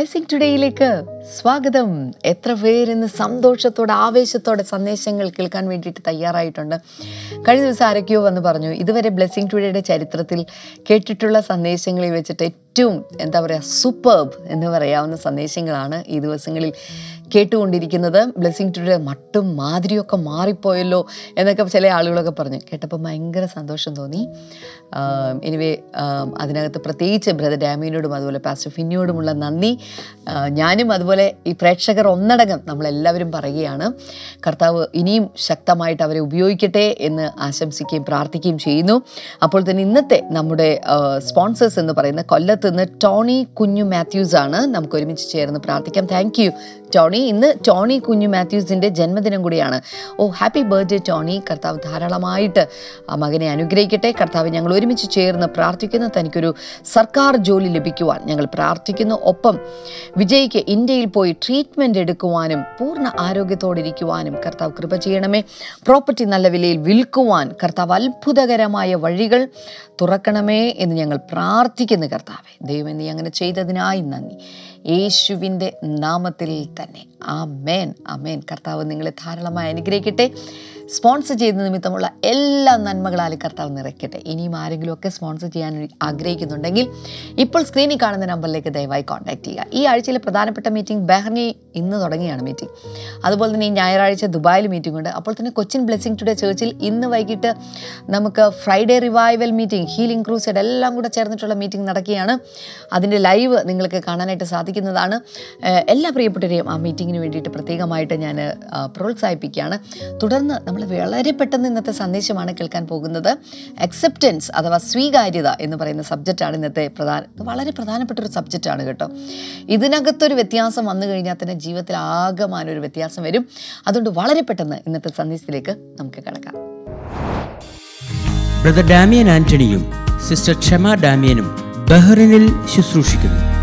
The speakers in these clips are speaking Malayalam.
ബ്ലെസ്സിങ് ടുഡേയിലേക്ക് സ്വാഗതം. എത്ര പേരിന്ന് സന്തോഷത്തോടെ ആവേശത്തോടെ സന്ദേശങ്ങൾ കേൾക്കാൻ വേണ്ടിയിട്ട് തയ്യാറായിട്ടുണ്ട്. കഴിഞ്ഞ ദിവസം ആരൊക്കെയോ വന്ന് പറഞ്ഞു ഇതുവരെ ബ്ലെസ്സിങ് ടുഡേയുടെ ചരിത്രത്തിൽ കേട്ടിട്ടുള്ള സന്ദേശങ്ങളിൽ വെച്ചിട്ട് ഏറ്റവും എന്താ പറയുക സൂപ്പർബ് എന്ന് പറയാവുന്ന സന്ദേശങ്ങളാണ് ഈ ദിവസങ്ങളിൽ കേട്ടുകൊണ്ടിരിക്കുന്നത്. ബ്ലെസ്സിങ് ടുഡേ മട്ടും മാതിരിയൊക്കെ മാറിപ്പോയല്ലോ എന്നൊക്കെ ചില ആളുകളൊക്കെ പറഞ്ഞു. കേട്ടപ്പോൾ ഭയങ്കര സന്തോഷം തോന്നി. എനിവേ അതിനകത്ത് പ്രത്യേകിച്ച് ബ്രദർ ഡാമിനോടും അതുപോലെ പാസ്റ്റർ ഫിന്നിയോടുമുള്ള നന്ദി. ഞാനും അതുപോലെ ഈ പ്രേക്ഷകർ ഒന്നടങ്കം നമ്മളെല്ലാവരും പറയുകയാണ് കർത്താവ് ഇനിയും ശക്തമായിട്ട് അവരെ ഉപയോഗിക്കട്ടെ എന്ന് ആശംസിക്കുകയും പ്രാർത്ഥിക്കുകയും ചെയ്യുന്നു. അപ്പോൾ തന്നെ ഇന്നത്തെ നമ്മുടെ സ്പോൺസേഴ്സ് എന്ന് പറയുന്ന കൊല്ലത്ത് നിന്ന് ടോണി കുഞ്ഞു മാത്യൂസ് ആണ് നമുക്ക് ഒരുമിച്ച് ചേർന്ന് പ്രാർത്ഥിക്കാം. Thank Tony. ഇന്ന് ടോണി കുഞ്ഞു മാത്യൂസിന്റെ ജന്മദിനം കൂടിയാണ്. Oh happy birthday Tony. കർത്താവ് ധാരാളമായിട്ട് ആ മകനെ അനുഗ്രഹിക്കട്ടെ. കർത്താവ് ഞങ്ങൾ ഒരുമിച്ച് ചേർന്ന് പ്രാർത്ഥിക്കുന്ന. തനിക്കൊരു സർക്കാർ ജോലി ലഭിക്കുവാൻ ഞങ്ങൾ പ്രാർത്ഥിക്കുന്നു. ഒപ്പം വിജയ്ക്ക് ഇന്ത്യയിൽ പോയി ട്രീറ്റ്മെന്റ് എടുക്കുവാനും പൂർണ ആരോഗ്യത്തോടെ ഇരിക്കുവാനും കർത്താവ് കൃപ ചെയ്യണമേ. പ്രോപ്പർട്ടി നല്ല വിലയിൽ വിൽക്കുവാൻ കർത്താവ് അത്ഭുതകരമായ വഴികൾ തുറക്കണമേ എന്ന് ഞങ്ങൾ പ്രാർത്ഥിക്കുന്നു കർത്താവെ. ദൈവം നീ അങ്ങനെ ചെയ്തതിനായി നന്ദി. യേശുവിന്റെ നാമത്തിൽ തന്നെ. ആ മേൻ ആ മേൻ കർത്താവ് നിങ്ങളെ ധാരാളമായി അനുഗ്രഹിക്കട്ടെ. സ്പോൺസർ ചെയ്ത നിമിത്തമുള്ള എല്ലാ നന്മകളാലും കർത്താവ് നിറയ്ക്കട്ടെ. ഇനിയും ആരെങ്കിലുമൊക്കെ സ്പോൺസർ ചെയ്യാൻ ആഗ്രഹിക്കുന്നുണ്ടെങ്കിൽ ഇപ്പോൾ സ്ക്രീനിൽ കാണുന്ന നമ്പറിലേക്ക് ദയവായി കോൺടാക്ട് ചെയ്യുക. ഈ ആഴ്ചയിലെ പ്രധാനപ്പെട്ട മീറ്റിംഗ് ബഹ്റിനിൽ ഇന്ന് തുടങ്ങിയാണ് മീറ്റിംഗ്. അതുപോലെ തന്നെ ഈ ഞായറാഴ്ച ദുബായിൽ മീറ്റിംഗ് ഉണ്ട്. അപ്പോൾ തന്നെ കൊച്ചിൻ ബ്ലെസ്സിങ് ടുഡേ ചേർച്ചിൽ ഇന്ന് വൈകിട്ട് നമുക്ക് Friday revival meeting healing crusade എല്ലാം കൂടെ ചേർന്നിട്ടുള്ള മീറ്റിംഗ് നടക്കുകയാണ്. അതിന്റെ ലൈവ് നിങ്ങൾക്ക് കാണാനായിട്ട് സാധിക്കുന്നതാണ്. എല്ലാ പ്രിയപ്പെട്ടവരെയും ആ മീറ്റിങ്ങിന് വേണ്ടിയിട്ട് പ്രത്യേകമായിട്ട് ഞാൻ പ്രോത്സാഹിപ്പിക്കുകയാണ്. തുടർന്ന് നമ്മൾ വളരെ പെട്ടെന്ന് ഇന്നത്തെ സന്ദേശമാണ് കേൾക്കാൻ പോകുന്നത്. അക്സെപ്റ്റൻസ് അഥവാ സ്വീകാര്യത എന്ന് പറയുന്ന സബ്ജക്റ്റാണ് ഇന്നത്തെ പ്രധാന വളരെ പ്രധാനപ്പെട്ട ഒരു സബ്ജക്റ്റാണ് കേട്ടോ. ഇതിനകത്തൊരു വ്യത്യാസം വന്നു കഴിഞ്ഞാൽ തന്നെ ജീവിതത്തിൽ ആകമാനൊരു വ്യത്യാസം വരും. അതുകൊണ്ട് വളരെ പെട്ടെന്ന് ഇന്നത്തെ സന്ദേശത്തിലേക്ക് നമുക്ക് കിടക്കാം. ബ്രദർ ഡാമിയൻ ആന്റണിയും സിസ്റ്റർ ക്ഷമ ഡാമിയനും ബഹ്റിനിൽ ശുശ്രൂഷിക്കുന്നു.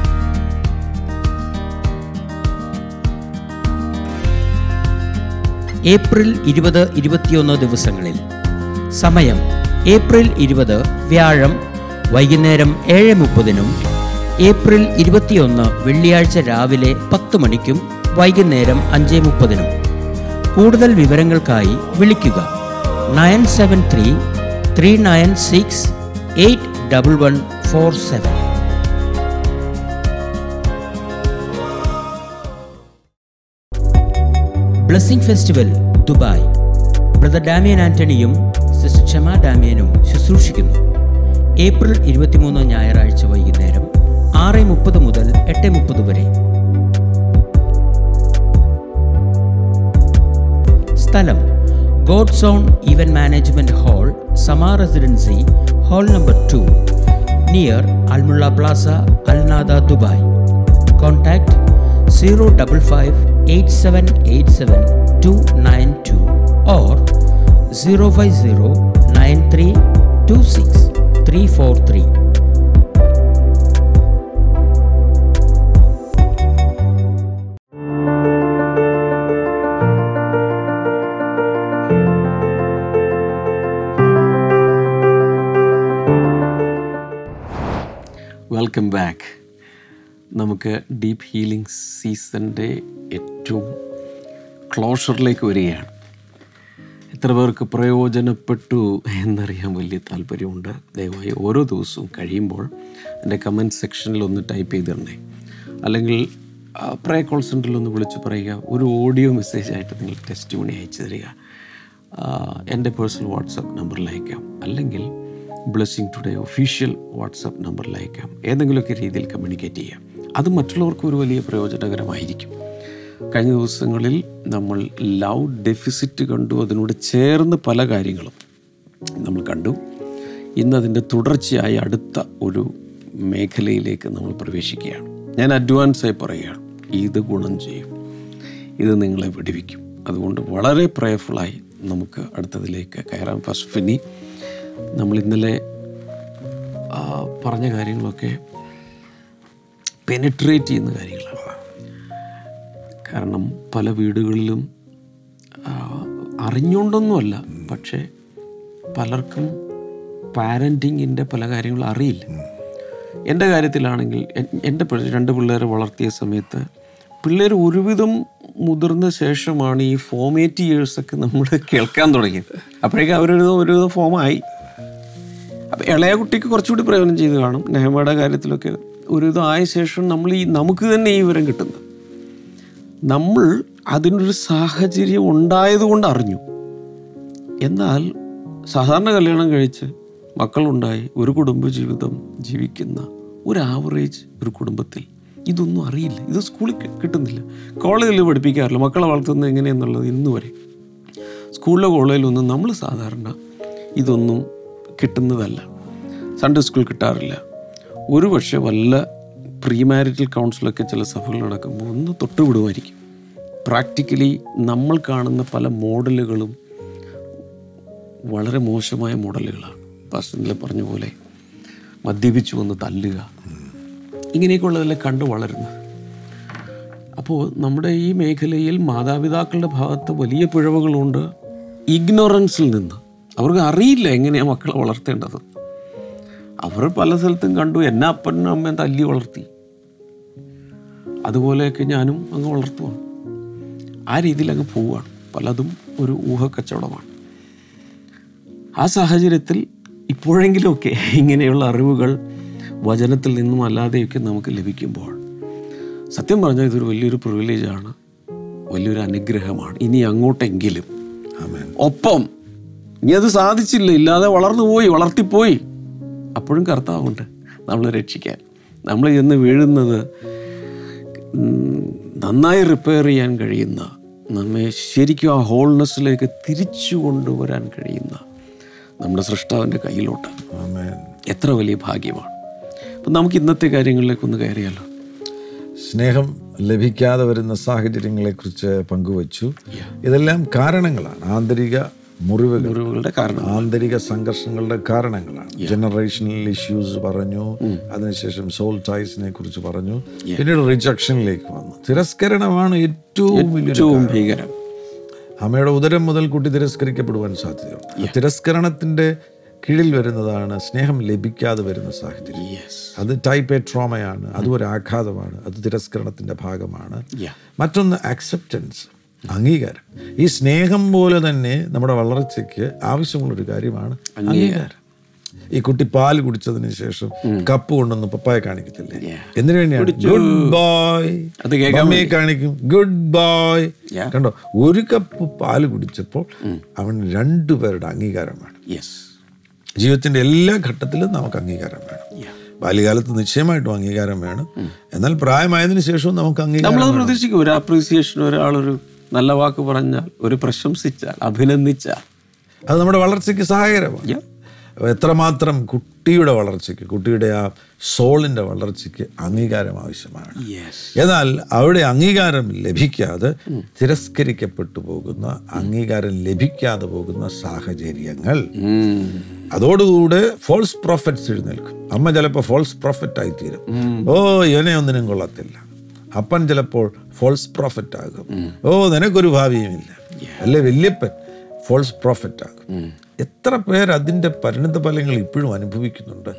ഏപ്രിൽ ഇരുപത് ഇരുപത്തിയൊന്ന് ദിവസങ്ങളിൽ. സമയം ഏപ്രിൽ ഇരുപത് വ്യാഴം വൈകുന്നേരം ഏഴ് മുപ്പതിനും ഏപ്രിൽ ഇരുപത്തിയൊന്ന് വെള്ളിയാഴ്ച രാവിലെ പത്ത് മണിക്കും വൈകുന്നേരം അഞ്ച് മുപ്പതിനും. കൂടുതൽ വിവരങ്ങൾക്കായി വിളിക്കുക. Nine seven three three nine six eight double one four seven. Blessing festival Dubai brother Damian ആന്റണിയും sister Kshama ഡാമിയനും ശുശ്രൂഷിക്കുന്നു. ഏപ്രിൽ ഇരുപത്തിമൂന്ന് ഞായറാഴ്ച വൈകുന്നേരം ആറ് മുപ്പത് മുതൽ എട്ട് മുപ്പത് വരെ. സ്ഥലം God zone event management hall Sama residency hall number two near Al Mulla plaza Al Nahda Dubai contact zero double five eight seven eight seven two nine two or zero five zero nine three two six three four three welcome back നമുക്ക് ഡീപ്പ് ഹീലിംഗ് സീസണിൻ്റെ ഏറ്റവും ക്ലോഷറിലേക്ക് വരികയാണ്. എത്ര പേർക്ക് പ്രയോജനപ്പെട്ടു എന്നറിയാൻ വലിയ താല്പര്യമുണ്ട്. ദയവായി ഓരോ ദിവസവും കഴിയുമ്പോൾ എന്റെ കമന്റ് സെക്ഷനിൽ ഒന്ന് ടൈപ്പ് ചെയ്തിടണേ. അല്ലെങ്കിൽ പ്രേ കോൾ സെന്ററിൽ ഒന്ന് വിളിച്ച് പറയുക. ഒരു ഓഡിയോ മെസ്സേജ് ആയിട്ട് നിങ്ങൾ ടെസ്റ്റ് മണി അയച്ചു തരിക. എന്റെ പേഴ്സണൽ വാട്സപ്പ് നമ്പറിൽ അയക്കാം. അല്ലെങ്കിൽ ബ്ലെസ്സിങ് ടുഡേ ഒഫീഷ്യൽ വാട്സപ്പ് നമ്പറിൽ അയക്കാം. ഏതെങ്കിലുമൊക്കെ രീതിയിൽ കമ്മ്യൂണിക്കേറ്റ് ചെയ്യാം അത് മറ്റുള്ളവർക്കും ഒരു വലിയ പ്രയോജനകരമായിരിക്കും. കഴിഞ്ഞ ദിവസങ്ങളിൽ നമ്മൾ ലവ് ഡെഫിസിറ്റ് കണ്ടു. അതിനോട് ചേർന്ന് പല കാര്യങ്ങളും നമ്മൾ കണ്ടു. ഇന്ന് അതിന്റെ തുടർച്ചയായി അടുത്ത ഒരു മേഖലയിലേക്ക് നമ്മൾ പ്രവേശിക്കുകയാണ്. ഞാൻ അഡ്വാൻസായി പറയുകയാണ് ഇത് ഗുണം ചെയ്യും. ഇത് നിങ്ങളെ വെടിവെക്കും. അതുകൊണ്ട് വളരെ പ്രയർഫുള്ളായി നമുക്ക് അടുത്തതിലേക്ക് കയറാം. ഫസ്റ്റ് ഫിനി നമ്മൾ ഇന്നലെ പറഞ്ഞ കാര്യങ്ങളൊക്കെ പെനിട്രേറ്റ് ചെയ്യുന്ന കാര്യങ്ങളാണ്. കാരണം പല വീടുകളിലും അറിഞ്ഞുകൊണ്ടൊന്നുമല്ല. പക്ഷേ പലർക്കും പാരന്റിങ്ങിന്റെ പല കാര്യങ്ങളും അറിയില്ല. എന്റെ കാര്യത്തിലാണെങ്കിൽ എൻ- എന്റെ രണ്ട് പിള്ളേരെ വളർത്തിയ സമയത്ത് പിള്ളേർ ഒരുവിധം മുതിർന്ന ശേഷമാണ് ഈ ഫോമേറ്റ് ഇയേഴ്സൊക്കെ നമ്മൾ കേൾക്കാൻ തുടങ്ങിയത്. അപ്പോഴേക്കും അവരൊരുവിധം ഒരുവിധം ഫോമായി അപ്പം ഇളയ കുട്ടിക്ക് കുറച്ചുകൂടി പ്രയോജനം ചെയ്ത് കാണും. നെഹമയുടെ കാര്യത്തിലൊക്കെ ഒരുവിധം ആയ ശേഷം നമ്മൾ ഈ നമുക്ക് തന്നെ ഈ വിവരം കിട്ടുന്നത്. നമ്മൾ അതിനൊരു സാഹചര്യം ഉണ്ടായതുകൊണ്ട് അറിഞ്ഞു. എന്നാൽ സാധാരണ കല്യാണം കഴിച്ച് മക്കളുണ്ടായി ഒരു കുടുംബ ജീവിതം ജീവിക്കുന്ന ഒരു ആവറേജ് ഒരു കുടുംബത്തിൽ ഇതൊന്നും അറിയില്ല. ഇത് സ്കൂളിൽ കിട്ടുന്നില്ല. കോളേജിൽ പഠിപ്പിക്കാറില്ല. മക്കളെ വളർത്തുന്നത് എങ്ങനെയെന്നുള്ളത് ഇന്ന് വരെ. സ്കൂളിലോ കോളേജിലൊന്നും നമ്മൾ സാധാരണ ഇതൊന്നും കിട്ടുന്നതല്ല. സൺഡേ സ്കൂൾ കിട്ടാറില്ല. ഒരു പക്ഷേ വല്ല പ്രീ മാരിറ്റൽ കൗൺസിലൊക്കെ ചില സഭകൾ നടക്കുമ്പോൾ ഒന്ന് തൊട്ടുവിടുമായിരിക്കും പ്രാക്ടിക്കലി നമ്മൾ കാണുന്ന പല മോഡലുകളും വളരെ മോശമായ മോഡലുകളാണ്. പാസ്റ്ററിലെ പറഞ്ഞ പോലെ മദ്യപിച്ചു വന്ന് തല്ലുക. ഇങ്ങനെയൊക്കെയുള്ളതെല്ലാം കണ്ട് വളരുന്നത് അപ്പോൾ നമ്മുടെ ഈ മേഖലയിൽ മാതാപിതാക്കളുടെ ഭാഗത്ത് വലിയ പിഴവുകളുണ്ട്. ഇഗ്നോറൻസിൽ നിന്ന്. അവർക്ക് അറിയില്ല എങ്ങനെയാണ് മക്കളെ വളർത്തേണ്ടത്. അവർ പല സ്ഥലത്തും കണ്ടു എന്നെ അപ്പനും അമ്മയും തല്ലി വളർത്തി. അതുപോലെയൊക്കെ ഞാനും അങ്ങ് വളർത്തുവാണ്. ആ രീതിയിൽ അങ്ങ് പോവുകയാണ്. പലതും ഒരു ഊഹക്കച്ചവടമാണ്. ആ സാഹചര്യത്തിൽ ഇപ്പോഴെങ്കിലുമൊക്കെ ഇങ്ങനെയുള്ള അറിവുകൾ വചനത്തിൽ നിന്നും അല്ലാതെയൊക്കെ നമുക്ക് ലഭിക്കുമ്പോൾ സത്യം പറഞ്ഞാൽ ഇതൊരു വലിയൊരു പ്രിവിലേജാണ് വലിയൊരു അനുഗ്രഹമാണ്. ഇനി അങ്ങോട്ടെങ്കിലും ഒപ്പം ഇനി അത് സാധിച്ചില്ല ഇല്ലാതെ വളർന്നു പോയി വളർത്തിപ്പോയി. അപ്പോഴും കർത്താവുണ്ട് നമ്മളെ രക്ഷിക്കാൻ. നമ്മൾ ചെന്ന് വീഴുന്നത് നന്നായി റിപ്പയർ ചെയ്യാൻ കഴിയുന്ന നമ്മെ ശരിക്കും ആ ഹോൾനെസ്സിലേക്ക് തിരിച്ചു കൊണ്ടുവരാൻ കഴിയുന്ന നമ്മുടെ സൃഷ്ടാവിന്റെ കയ്യിലോട്ട്. എത്ര വലിയ ഭാഗ്യമാണ്. അപ്പം നമുക്ക് ഇന്നത്തെ കാര്യങ്ങളിലേക്ക് ഒന്ന് കയറിയാലോ? സ്നേഹം ലഭിക്കാതെ വരുന്ന സാഹചര്യങ്ങളെക്കുറിച്ച് പങ്കുവച്ചു. ഇതെല്ലാം കാരണങ്ങളാണ്. ആന്തരിക മുറിവുകൾ മുറിവുകളുടെ കാരണം ആന്തരിക സംഘർഷങ്ങളുടെ കാരണങ്ങളാണ്. ജനറേഷണൽ ഇഷ്യൂസ് പറഞ്ഞു അതിനുശേഷം സോൾ ടൈസിനെ കുറിച്ച് പറഞ്ഞു പിന്നീട് റിജക്ഷനിലേക്ക് വന്നു. തിരസ്കരണമാണ് ഏറ്റവും ഏറ്റവും ഭീകരം. അമ്മയുടെ ഉദരം മുതൽ കുട്ടി തിരസ്കരിക്കപ്പെടുവാൻ സാധ്യതയുണ്ട്. തിരസ്കരണത്തിന്റെ കീഴിൽ വരുന്നതാണ് സ്നേഹം ലഭിക്കാതെ വരുന്ന സാഹചര്യം. അത് ടൈപ്പ് എ ട്രോമയാണ് അതും ഒരു ആഘാതമാണ് അത് തിരസ്കരണത്തിന്റെ ഭാഗമാണ്. മറ്റൊന്ന് അക്സെപ്റ്റൻസ് അംഗീകാരം. ഈ സ്നേഹം പോലെ തന്നെ നമ്മുടെ വളർച്ചയ്ക്ക് ആവശ്യമുള്ളൊരു കാര്യമാണ് അംഗീകാരം. ഈ കുട്ടി പാൽ കുടിച്ചതിന് ശേഷം കപ്പ് കൊണ്ടൊന്ന് പപ്പായ കാണിക്കത്തില്ലേ. എന്തിനു വേണ്ടിയാണ്? ഗുഡ് ബോയ് അമ്മയെ കാണിക്കും. ഗുഡ് ബോയ് കണ്ടോ? ഒരു കപ്പ് പാൽ കുടിച്ചപ്പോൾ അവൻ രണ്ടുപേരുടെ അംഗീകാരം വേണം ജീവിതത്തിന്റെ എല്ലാ ഘട്ടത്തിലും നമുക്ക് അംഗീകാരം വേണം. ബാല്യകാലത്ത് നിശ്ചയമായിട്ടും അംഗീകാരം വേണം. എന്നാൽ പ്രായമായതിനു ശേഷവും നമുക്ക് അംഗീകാരം പ്രതീക്ഷിക്കും. ഒരു അപ്രീസിയേഷൻ ഒരാളൊരു നല്ല വാക്ക് പറഞ്ഞാൽ ഒരു പ്രശംസിച്ചാൽ അഭിനന്ദിച്ചാൽ. അത് നമ്മുടെ വളർച്ചയ്ക്ക് സഹായകരമാണ്. എത്രമാത്രം കുട്ടിയുടെ വളർച്ചയ്ക്ക് കുട്ടിയുടെ ആ സോളിന്റെ വളർച്ചയ്ക്ക് അംഗീകാരം ആവശ്യമാണ്. എന്നാൽ അവിടെ അംഗീകാരം ലഭിക്കാതെ തിരസ്കരിക്കപ്പെട്ടു പോകുന്ന അംഗീകാരം ലഭിക്കാതെ പോകുന്ന സാഹചര്യങ്ങൾ. അതോടുകൂടെ ഫോൾസ് പ്രോഫറ്റ്സ് എഴുന്നേൽക്കും. അമ്മ ചിലപ്പോൾ ഫോൾസ് പ്രോഫറ്റ് ആയിത്തീരും. ഓ ഇവനെ ഒന്നിനും കൊള്ളത്തില്ല. അപ്പൻ ചിലപ്പോൾ ഫോൾസ് പ്രോഫിറ്റ് ആകും. ഓ നിനക്കൊരു ഭാവിയുമില്ല അല്ലെ വല്യപ്പൻ? ഫോൾസ് പ്രോഫിറ്റ് ആകും. എത്ര പേർ അതിന്റെ പരിണിത ഫലങ്ങൾ ഇപ്പോഴും അനുഭവിക്കുന്നുണ്ട്.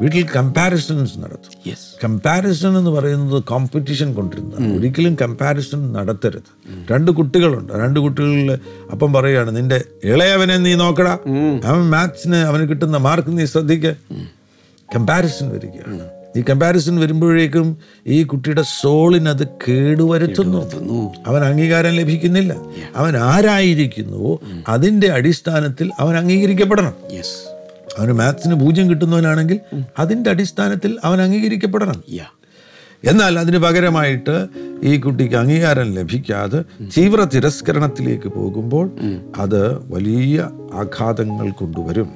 വീട്ടിൽ കമ്പാരിസൺസ് നടത്തും. കമ്പാരിസൺ എന്ന് പറയുന്നത് കോമ്പറ്റീഷൻ കൊണ്ടിരുന്നതാണ് ഒരിക്കലും കമ്പാരിസൺ നടത്തരുത്. രണ്ട് കുട്ടികളുണ്ട്. രണ്ട് കുട്ടികളിൽ അപ്പം പറയുകയാണ് നിന്റെ ഇളയവനെ നീ നോക്കടാ. അവൻ മാത്സിന് അവന് കിട്ടുന്ന മാർക്ക് നീ ശ്രദ്ധിക്ക. കമ്പാരിസൺ വരികയാണ്. ഈ കമ്പാരിസൺ വരുമ്പോഴേക്കും ഈ കുട്ടിയുടെ സോളിനത് കേടുവരുത്തുന്നു. അവൻ അംഗീകാരം ലഭിക്കുന്നില്ല. അവൻ ആരായിരിക്കുന്നുവോ അതിന്റെ അടിസ്ഥാനത്തിൽ അവൻ അംഗീകരിക്കപ്പെടണം. അവന് മാത്സിന് പൂജ്യം കിട്ടുന്നവനാണെങ്കിൽ അതിന്റെ അടിസ്ഥാനത്തിൽ അവൻ അംഗീകരിക്കപ്പെടണം. എന്നാൽ അതിന് പകരമായിട്ട് ഈ കുട്ടിക്ക് അംഗീകാരം ലഭിക്കാതെ തീവ്ര തിരസ്കരണത്തിലേക്ക് പോകുമ്പോൾ അത് വലിയ ആഘാതങ്ങൾ കൊണ്ടുവരും.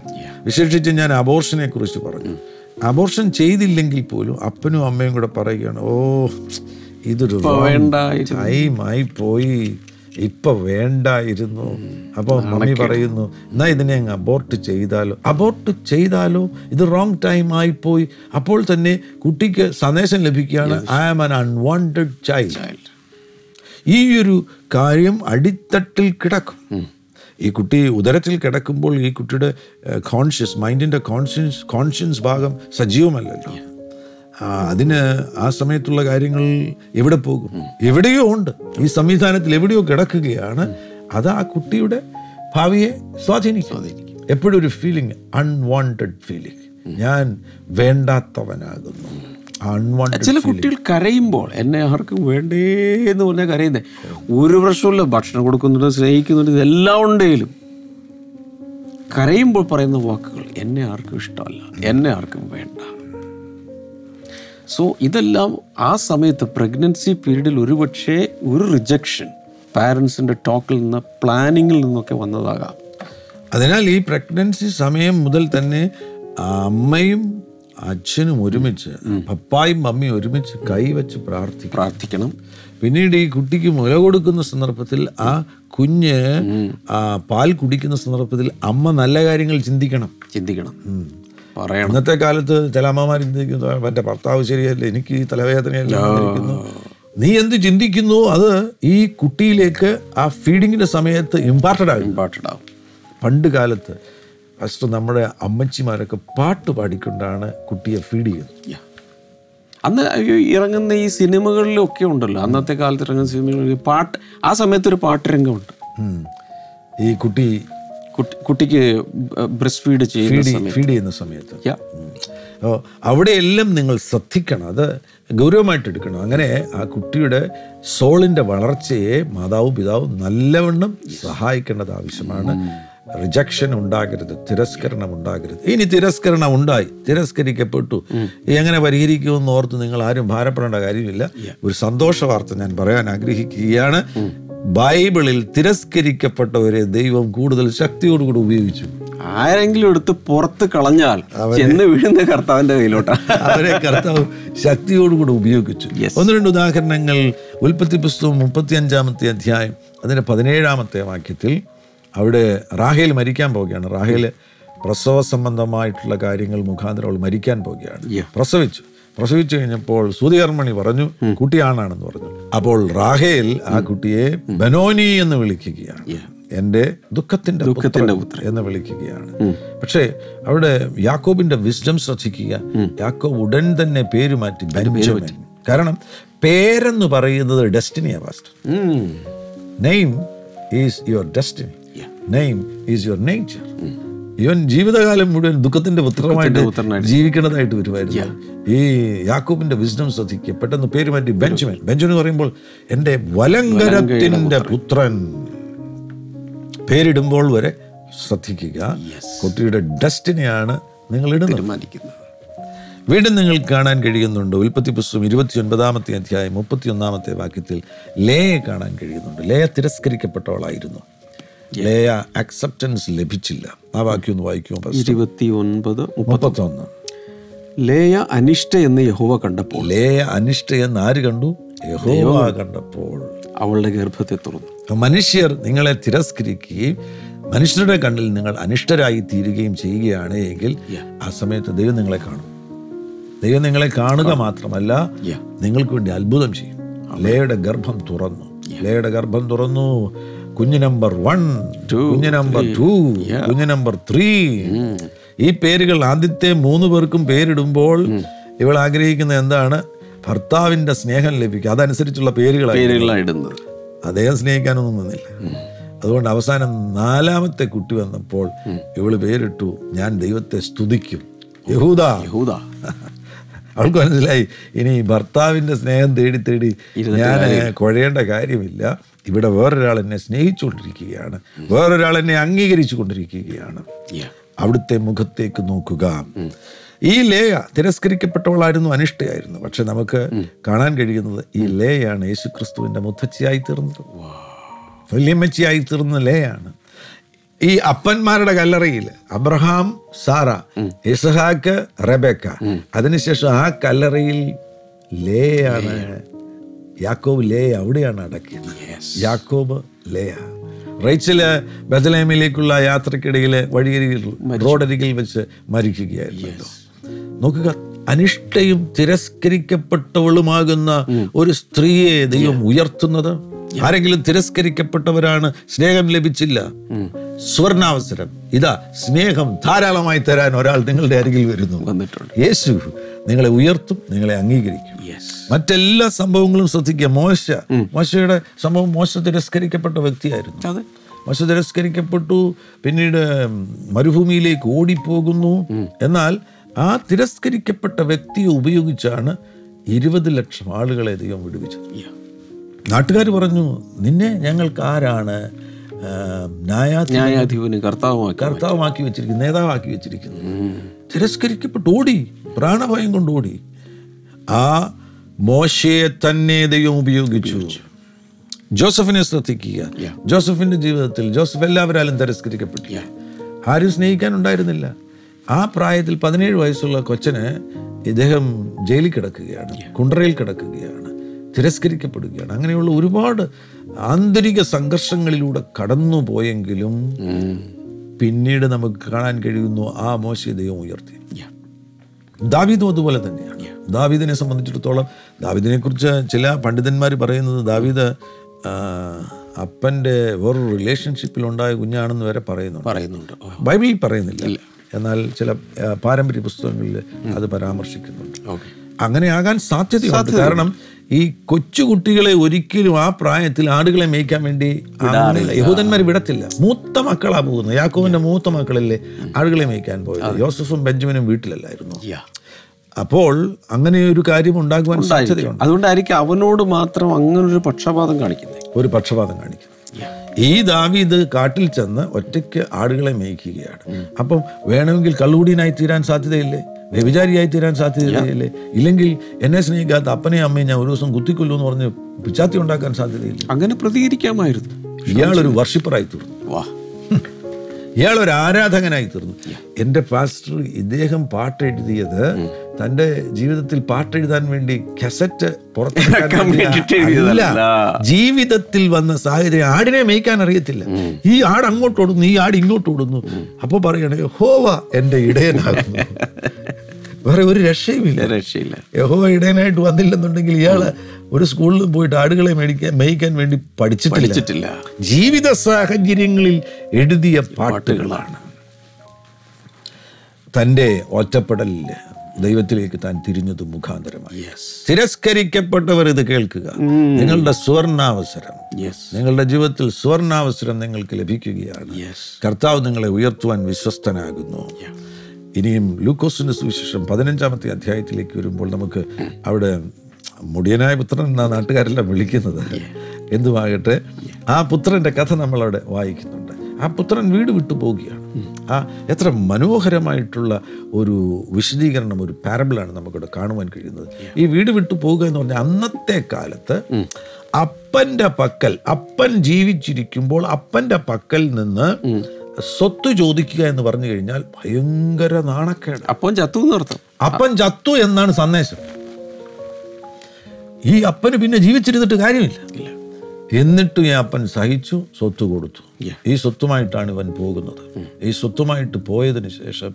വിശേഷിച്ച് ഞാൻ അബോർഷനെ കുറിച്ച് പറഞ്ഞു. അബോർഷൻ ചെയ്തില്ലെങ്കിൽ പോലും അപ്പനും അമ്മയും കൂടെ പറയുകയാണ് ഓ ഇതൊരു വേണ്ടായിരുന്നു." ടൈമായി പോയി. ഇപ്പൊ വേണ്ടായിരുന്നു. അപ്പോൾ മമ്മി പറയുന്നു എന്നാ ഇതിനെ അങ്ങ് അബോർട്ട് ചെയ്താലോ? അബോർട്ട് ചെയ്താലോ? ഇത് റോങ് ടൈം ആയിപ്പോയി അപ്പോൾ തന്നെ കുട്ടിക്ക് സന്ദേശം ലഭിക്കുകയാണ് I am an unwanted child ഈ ഒരു കാര്യം അടിത്തട്ടിൽ കിടക്കും. ഈ കുട്ടി ഉദരത്തിൽ കിടക്കുമ്പോൾ ഈ കുട്ടിയുടെ കോൺഷ്യസ് മൈൻഡിന്റെ കോൺഷ്യൻസ് കോൺഷ്യൻസ് ഭാഗം സജീവമല്ലല്ലോ. അതിന് ആ സമയത്തുള്ള കാര്യങ്ങൾ എവിടെ പോകും? എവിടെയോ ഉണ്ട്. ഈ സംവിധാനത്തിൽ എവിടെയോ കിടക്കുകയാണ്. അത് ആ കുട്ടിയുടെ ഭാവിയെ സ്വാധീനിക്കും. എപ്പോഴും ഒരു ഫീലിംഗ് അൺവാണ്ടഡ് ഫീലിംഗ് ഞാൻ വേണ്ടാത്തവനാകുന്നു. ചില കുട്ടികൾ കരയുമ്പോൾ എന്നെ ആർക്കും വേണ്ടേ എന്ന് പറഞ്ഞാൽ കരയുന്നേ. ഒരു പ്രശ്നമില്ല ഭക്ഷണം കൊടുക്കുന്നുണ്ട് സ്നേഹിക്കുന്നുണ്ട് ഇതെല്ലാം ഉണ്ടെങ്കിലും കരയുമ്പോൾ പറയുന്ന വാക്കുകൾ എന്നെ ആർക്കും ഇഷ്ടമല്ല. എന്നെ ആർക്കും വേണ്ട. സോ ഇതെല്ലാം ആ സമയത്ത് പ്രഗ്നൻസി പീരീഡിൽ ഒരുപക്ഷെ ഒരു റിജക്ഷൻ പാരൻസിന്റെ ടോക്കിൽ നിന്ന് പ്ലാനിങ്ങിൽ നിന്നൊക്കെ വന്നതാകാം. അതിനാൽ ഈ പ്രഗ്നൻസി സമയം മുതൽ തന്നെ അമ്മയും അച്ഛനും ഒരുമിച്ച് പപ്പായും മമ്മിയും ഒരുമിച്ച് കൈവച്ച് പ്രാർത്ഥിക്കും പ്രാർത്ഥിക്കണം. പിന്നീട് ഈ കുട്ടിക്ക് മുല കൊടുക്കുന്ന സന്ദർഭത്തിൽ ആ കുഞ്ഞ് ആ പാൽ കുടിക്കുന്ന സന്ദർഭത്തിൽ അമ്മ നല്ല കാര്യങ്ങൾ ചിന്തിക്കണം. ചിന്തിക്കണം. പറയണം. ഇന്നത്തെ കാലത്ത് ചില അമ്മമാർ ചിന്തിക്കുന്നു മറ്റേ ഭർത്താവ് ശരിയല്ല എനിക്ക് ഈ തലവേദനയല്ല വന്നിരിക്കുന്നു." നീ എന്ത് ചിന്തിക്കുന്നു? അത് ഈ കുട്ടിയിലേക്ക് ആ ഫീഡിങ്ങിന്റെ സമയത്ത് ഇമ്പാർട്ടഡ് ആകും. ഇമ്പോർട്ടന്റ് ആകും. പണ്ട് കാലത്ത് ഫസ്റ്റ് നമ്മുടെ അമ്മച്ചിമാരൊക്കെ പാട്ട് പാടിക്കൊണ്ടാണ് കുട്ടിയെ ഫീഡ് ചെയ്യുന്നത്. അന്ന് ഇറങ്ങുന്ന ഈ സിനിമകളിലൊക്കെ ഉണ്ടല്ലോ. അന്നത്തെ കാലത്ത് ഇറങ്ങുന്ന സിനിമകളിൽ പാട്ട് ആ സമയത്തൊരു പാട്ട് രംഗമുണ്ട്. ഈ കുട്ടി കുട്ടി കുട്ടിക്ക് ബ്രസ്റ്റ് ഫീഡ് ചെയ്യുന്ന ഫീഡ് ചെയ്യുന്ന സമയത്ത്. അവിടെയെല്ലാം നിങ്ങൾ ശ്രദ്ധിക്കണം. അത് ഗൗരവമായിട്ട് എടുക്കണം. അങ്ങനെ ആ കുട്ടിയുടെ സോളിന്റെ വളർച്ചയെ മാതാവും പിതാവും നല്ലവണ്ണം സഹായിക്കേണ്ടത് ആവശ്യമാണ്. റിജക്ഷൻ ഉണ്ടാകരുത് തിരസ്കരണം ഉണ്ടാകരുത്. ഇനി തിരസ്കരണം ഉണ്ടായി തിരസ്കരിക്കപ്പെട്ടു. എങ്ങനെ പരിഹരിക്കുമെന്ന് ഓർത്ത് നിങ്ങൾ ആരും ഭാരപ്പെടേണ്ട കാര്യമില്ല. ഒരു സന്തോഷ വാർത്ത ഞാൻ പറയാൻ ആഗ്രഹിക്കുകയാണ്. ബൈബിളിൽ തിരസ്കരിക്കപ്പെട്ടവരെ ദൈവം കൂടുതൽ ശക്തിയോടുകൂടി ഉപയോഗിച്ചു. ആരെങ്കിലും എടുത്ത് പുറത്ത് കളഞ്ഞാൽ ചെന്ന് വീഴുന്ന കർത്താവിന്റെ കയ്യിലോട്ടാണ് അവരെ കർത്താവ് ശക്തിയോടുകൂടി ഉപയോഗിച്ചു. ഒന്ന് രണ്ട് ഉദാഹരണങ്ങൾ. ഉൽപ്പത്തി പുസ്തകം മുപ്പത്തി അഞ്ചാമത്തെ അധ്യായം അതിന്റെ പതിനേഴാമത്തെ വാക്യത്തിൽ അവിടെ റാഹേൽ മരിക്കാൻ പോവുകയാണ്. റാഹേൽ പ്രസവ സംബന്ധമായിട്ടുള്ള കാര്യങ്ങൾ മുഖാന്തരം അവൾ മരിക്കാൻ പോവുകയാണ്. പ്രസവിച്ചു. പ്രസവിച്ചു കഴിഞ്ഞപ്പോൾ സൂതികർമ്മണി പറഞ്ഞു കുട്ടി ആണാണെന്ന് പറഞ്ഞു. അപ്പോൾ റാഹേൽ ആ കുട്ടിയെ ബനോനി എന്ന് വിളിക്കുകയാണ്. എന്റെ ദുഃഖത്തിന്റെ ദുഃഖത്തിന്റെ പുത്രൻ. എന്ന് വിളിക്കുകയാണ്. പക്ഷേ അവിടെ യാക്കോബിന്റെ വിസ്ഡം ശ്രദ്ധിക്കുക. യാക്കോബ് ഉടൻ തന്നെ പേര് മാറ്റി ബെഞ്ചമിൻ. കാരണം പേരെന്ന് പറയുന്നത് ഡെസ്റ്റിനിയാ പാസ്റ്റർ ഉം. Name is your destiny. Name is your nature ഇവൻ ജീവിതകാലം മുഴുവൻ ദുഃഖത്തിന്റെ പുത്രമായിട്ട്. ജീവിക്കേണ്ടതായിട്ട് വരുമായിരുന്നു. ഈ യാക്കൂബിന്റെ വിസ്ഡം ശ്രദ്ധിക്കുക. പെട്ടെന്ന് പേര് മാറ്റി ബെഞ്ചമിൻ. ബെഞ്ചമിൻ എന്ന് പറയുമ്പോൾ എന്റെ വലങ്കരത്തിന്റെ പുത്രൻ. പേരിടുമ്പോൾ വരെ ശ്രദ്ധിക്കുക. കുട്ടിയുടെ ഡസ്റ്റിനെയാണ് നിങ്ങൾ ഇടുന്നത്. തീരുമാനിക്കുന്നത് വീണ്ടും നിങ്ങൾക്ക് കാണാൻ കഴിയുന്നുണ്ട്. ഉൽപ്പത്തി പുസ്തകം ഇരുപത്തി ഒൻപതാമത്തെ അധ്യായം മുപ്പത്തി ഒന്നാമത്തെ വാക്യത്തിൽ ലേയെ കാണാൻ കഴിയുന്നുണ്ട്. ലേയ തിരസ്കരിക്കപ്പെട്ടവളായിരുന്നു. ലേയ അക്സെപ്റ്റൻസ് ലഭിച്ചില്ല. ആ വാക്യം ഒന്ന് വായിക്കുമോ ഇരുപത്തി ഒൻപത് മുപ്പത്തൊന്ന്. ലേയ അനിഷ്ട എന്ന് യഹോവ കണ്ടപ്പോൾ. ലേയ അനിഷ്ട എന്ന് ആര് കണ്ടു? യഹോവ കണ്ടപ്പോൾ. അവളുടെ ഗർഭത്തെ തുറന്നു. മനുഷ്യർ നിങ്ങളെ തിരസ്കരിക്കുകയും മനുഷ്യരുടെ കണ്ണിൽ നിങ്ങൾ അനിഷ്ടരായി തീരുകയും ചെയ്യുകയാണ് എങ്കിൽ ആ സമയത്ത് ദൈവം നിങ്ങളെ കാണും. ദൈവം നിങ്ങളെ കാണുക മാത്രമല്ല. നിങ്ങൾക്ക് വേണ്ടി അത്ഭുതം ചെയ്യും. ലേയുടെ ഗർഭം തുറന്നു. ലേയുടെ ഗർഭം തുറന്നു. കുഞ്ഞ് നമ്പർ വൺ കുഞ്ഞ് നമ്പർ ടു കുഞ്ഞ് നമ്പർ ത്രീ. ഈ പേരുകൾ ആദ്യത്തെ മൂന്ന് പേർക്കും പേരിടുമ്പോൾ ഇവൾ ആഗ്രഹിക്കുന്ന എന്താണ്? ഭർത്താവിന്റെ സ്നേഹം ലഭിക്കുക. അതനുസരിച്ചുള്ള പേരുകളാണ് അദ്ദേഹം സ്നേഹിക്കാനൊന്നും നിന്നില്ല. അതുകൊണ്ട് അവസാനം നാലാമത്തെ കുട്ടി വന്നപ്പോൾ ഇവൾ പേരിട്ടു ഞാൻ ദൈവത്തെ സ്തുതിക്കും. യഹൂദ. യഹൂദ. അവൾക്ക് മനസ്സിലായി ഇനി ഭർത്താവിന്റെ സ്നേഹം തേടി തേടി ഞാൻ കുഴയേണ്ട കാര്യമില്ല. ഇവിടെ വേറൊരാൾ എന്നെ സ്നേഹിച്ചുകൊണ്ടിരിക്കുകയാണ്. വേറൊരാൾ എന്നെ അംഗീകരിച്ചു കൊണ്ടിരിക്കുകയാണ്. അവിടുത്തെ മുഖത്തേക്ക് നോക്കുക. ഈ ലേയ തിരസ്കരിക്കപ്പെട്ടവളായിരുന്നു അനിഷ്ടയായിരുന്നു. പക്ഷെ നമുക്ക് കാണാൻ കഴിയുന്നത് ഈ ലേയാണ് യേശു ക്രിസ്തുവിന്റെ മുത്തച്ഛയായി തീർന്നത് വല്യമ്മച്ചിയായി തീർന്ന ലേയാണ്. ഈ അപ്പന്മാരുടെ കല്ലറയിൽ അബ്രഹാം സാറ ഇസഹാക്ക് റബേക്ക. അതിനുശേഷം ആ കല്ലറയിൽ ലേയാണ്. യാക്കോബ് ലേയ അവിടെയാണ് അടക്കിയത്. യാക്കോബ് ലേയ. റൈച്ചൽ ബദലേമിലേക്കുള്ള യാത്രക്കിടയിൽ വഴിയരികിൽ റോഡരികിൽ വെച്ച് മരിക്കുകയായിരുന്നല്ലോ നോക്കുക അനിഷ്ടയും തിരസ്കരിക്കപ്പെട്ടവളുമാകുന്ന ഒരു സ്ത്രീയെ ദൈവം ഉയർത്തുന്നത് ആരെങ്കിലും തിരസ്കരിക്കപ്പെട്ടവരാണ് സ്നേഹം ലഭിച്ചില്ല. സുവർണാവസരം. ഇതാ സ്നേഹം ധാരാളമായി തരാൻ ഒരാൾ നിങ്ങളുടെ അരികിൽ വരുന്നു. വന്നിട്ടുണ്ട്. യേശു നിങ്ങളെ ഉയർത്തും നിങ്ങളെ അംഗീകരിക്കും. മറ്റെല്ലാ സംഭവങ്ങളും ശ്രദ്ധിക്കുക. മോശ മോശയുടെ സംഭവം മോശ തിരസ്കരിക്കപ്പെട്ട വ്യക്തിയായിരുന്നു. മോശ തിരസ്കരിക്കപ്പെട്ടു പിന്നീട് മരുഭൂമിയിലേക്ക് ഓടിപ്പോകുന്നു. എന്നാൽ ആ തിരസ്കരിക്കപ്പെട്ട വ്യക്തിയെ ഉപയോഗിച്ചാണ് ഇരുപത് ലക്ഷം ആളുകളെ ദൈവം വിടുവിച്ചത്. നാട്ടുകാർ പറഞ്ഞു നിന്നെ ഞങ്ങൾക്ക് ആരാണ് ന്യായാധിപന് കർത്താവുമാക്കി കർത്താവുമാക്കി വെച്ചിരിക്കുന്നു നേതാവാക്കി വെച്ചിരിക്കുന്നു തിരസ്കരിക്കപ്പെട്ട് ഓടി പ്രാണഭയം കൊണ്ട് ഓടി. ആ മോശയെ തന്നെ ദൈവം ഉപയോഗിച്ചു. ജോസഫിനെ ശ്രദ്ധിക്കുക. ജോസഫിന്റെ ജീവിതത്തിൽ ജോസഫ് എല്ലാവരാലും തിരസ്കരിക്കപ്പെട്ടു. ആരും സ്നേഹിക്കാനുണ്ടായിരുന്നില്ല. ആ പ്രായത്തിൽ പതിനേഴ് വയസ്സുള്ള കൊച്ചന് ഇദ്ദേഹം ജയിലിൽ കിടക്കുകയാണ് കുണ്ടറയിൽ കിടക്കുകയാണ്. തിരസ്കരിക്കപ്പെടുകയാണ്. അങ്ങനെയുള്ള ഒരുപാട് ആന്തരിക സംഘർഷങ്ങളിലൂടെ കടന്നു പോയെങ്കിലും പിന്നീട് നമുക്ക് കാണാൻ കഴിയുന്നു ആ മോശയെ ദൈവം ഉയർത്തി. ദാവീദും അതുപോലെ തന്നെയാണ്. ദാവീദിനെ സംബന്ധിച്ചിടത്തോളം ദാവീദിനെ കുറിച്ച് ചില പണ്ഡിതന്മാർ പറയുന്നത് ദാവീദ് അപ്പന്റെ വേറൊരു റിലേഷൻഷിപ്പിൽ ഉണ്ടായ കുഞ്ഞാണെന്ന് വരെ പറയുന്നു പറയുന്നുണ്ട്. ബൈബിളിൽ പറയുന്നില്ല. എന്നാൽ ചില പാരമ്പര്യ പുസ്തകങ്ങളിൽ അത് പരാമർശിക്കുന്നുണ്ട്. അങ്ങനെ ആകാൻ സാധ്യതയുണ്ട്. കാരണം ഈ കൊച്ചുകുട്ടികളെ ഒരിക്കലും ആ പ്രായത്തിൽ ആടുകളെ മേയ്ക്കാൻ വേണ്ടി യഹൂദന്മാർ വിടത്തില്ല. മൂത്ത മക്കളാ പോകുന്നത്. യാക്കോവിന്റെ മൂത്ത മക്കളല്ലേ ആടുകളെ മേയ്ക്കാൻ പോയത്? യോസഫും ബെഞ്ചമിനും വീട്ടിലല്ലായിരുന്നു. അപ്പോൾ അങ്ങനെ ഒരു കാര്യം ഉണ്ടാകുവാൻ സാധ്യതയുണ്ട്. അതുകൊണ്ടായിരിക്കും അവനോട് മാത്രം അങ്ങനെ ഒരു പക്ഷപാതം കാണിക്കുന്നത് ഒരു പക്ഷപാതം കാണിക്കുന്നു ഈ ദാവീദ് കാട്ടിൽ ചെന്ന് ഒറ്റയ്ക്ക് ആടുകളെ മേയ്ക്കുകയാണ്. അപ്പം വേണമെങ്കിൽ കള്ളുകൂടിയനായി തീരാൻ സാധ്യതയില്ലേ? വ്യഭിചാരിയായി തീരാൻ സാധ്യതയില്ലേ? ഇല്ലെങ്കിൽ എന്നെ സ്നേഹിക്കാത്ത അപ്പനെയും അമ്മയും ഞാൻ ഒരു ദിവസം കുത്തിക്കൊല്ലു എന്ന് പറഞ്ഞ് പിച്ചാത്തി ഉണ്ടാക്കാൻ സാധ്യതയില്ല? അങ്ങനെ പ്രതികരിക്കാമായിരുന്നു. ഇയാളൊരു വർഷിപ്പറായി തീർന്നു. വാ. ഇയാൾ ഒരു ആരാധകനായി തീർന്നു. എന്റെ പാസ്റ്റർ ഇദ്ദേഹം പാട്ടെഴുതിയത് തന്റെ ജീവിതത്തിൽ പാട്ടെഴുതാൻ വേണ്ടി കസറ്റ്. അല്ല ജീവിതത്തിൽ വന്ന സാഹചര്യം ആടിനെ മേയ്ക്കാൻ അറിയത്തില്ല. ഈ ആട് അങ്ങോട്ട് ഓടുന്നു ഈ ആട് ഇങ്ങോട്ട് ഓടുന്നു. അപ്പോൾ പറയണേ ഹോവ എന്റെ ഇടയനാകുന്നു. വേറെ ഒരു രക്ഷയുമില്ല. രക്ഷയില്ല. യഹോവ ഇടയനായിട്ട് വന്നില്ലെന്നുണ്ടെങ്കിൽ ഇയാൾ ഒരു സ്കൂളിൽ പോയിട്ട് ആടുകളെ മേടിക്കാൻ മേയ്ക്കാൻ വേണ്ടി പഠിച്ചിട്ടില്ല. പഠിച്ചിട്ടില്ല. ജീവിത സാഹചര്യങ്ങളിൽ എഴുതിയ പാട്ടുകളാണ്. തന്റെ ഒറ്റപ്പെടലിൽ ദൈവത്തിലേക്ക് താൻ തിരിഞ്ഞത് മുഖാന്തരമായി. തിരസ്കരിക്കപ്പെട്ടവർ ഇത് കേൾക്കുക. നിങ്ങളുടെ സുവർണാവസരം നിങ്ങളുടെ ജീവിതത്തിൽ സുവർണാവസരം നിങ്ങൾക്ക് ലഭിക്കുകയാണ്. കർത്താവ് നിങ്ങളെ ഉയർത്തുവാൻ വിശ്വസ്തനാകുന്നു. ഇനിയും ലൂക്കോസിന്റെ സുവിശേഷം പതിനഞ്ചാമത്തെ അധ്യായത്തിലേക്ക് വരുമ്പോൾ നമുക്ക് അവിടെ മുടിയനായ പുത്രൻ എന്നാ നാട്ടുകാരെല്ലാം വിളിക്കുന്നത്. എന്തുമാകട്ടെ? ആ പുത്രന്റെ കഥ നമ്മളവിടെ വായിക്കുന്നുണ്ട്. ആ പുത്രൻ വീട് വിട്ടു പോവുകയാണ്. ആ എത്ര മനോഹരമായിട്ടുള്ള ഒരു വിശദീകരണം ഒരു പാരബിളാണ് നമുക്കിവിടെ കാണുവാൻ കഴിയുന്നത്. ഈ വീട് വിട്ടു പോവുക എന്ന് പറഞ്ഞാൽ അന്നത്തെ കാലത്ത് അപ്പന്റെ പക്കൽ അപ്പൻ ജീവിച്ചിരിക്കുമ്പോൾ അപ്പന്റെ പക്കൽ നിന്ന് സ്വത്ത് ചോദിക്കുക എന്ന് പറഞ്ഞു കഴിഞ്ഞാൽ ഭയങ്കര നാണക്കേട് അപ്പൻ ചത്തു എന്നർത്ഥം അപ്പൻ ചത്തു എന്നാണ് സന്ദേശം. ഈ അപ്പന് പിന്നെ ജീവിച്ചിരുന്നിട്ട് കാര്യമില്ല. എന്നിട്ടും ഈ അപ്പൻ സഹിച്ചു സ്വത്ത് കൊടുത്തു. ഈ സ്വത്തുമായിട്ടാണ് ഇവൻ പോകുന്നത്. ഈ സ്വത്തുമായിട്ട് പോയതിന് ശേഷം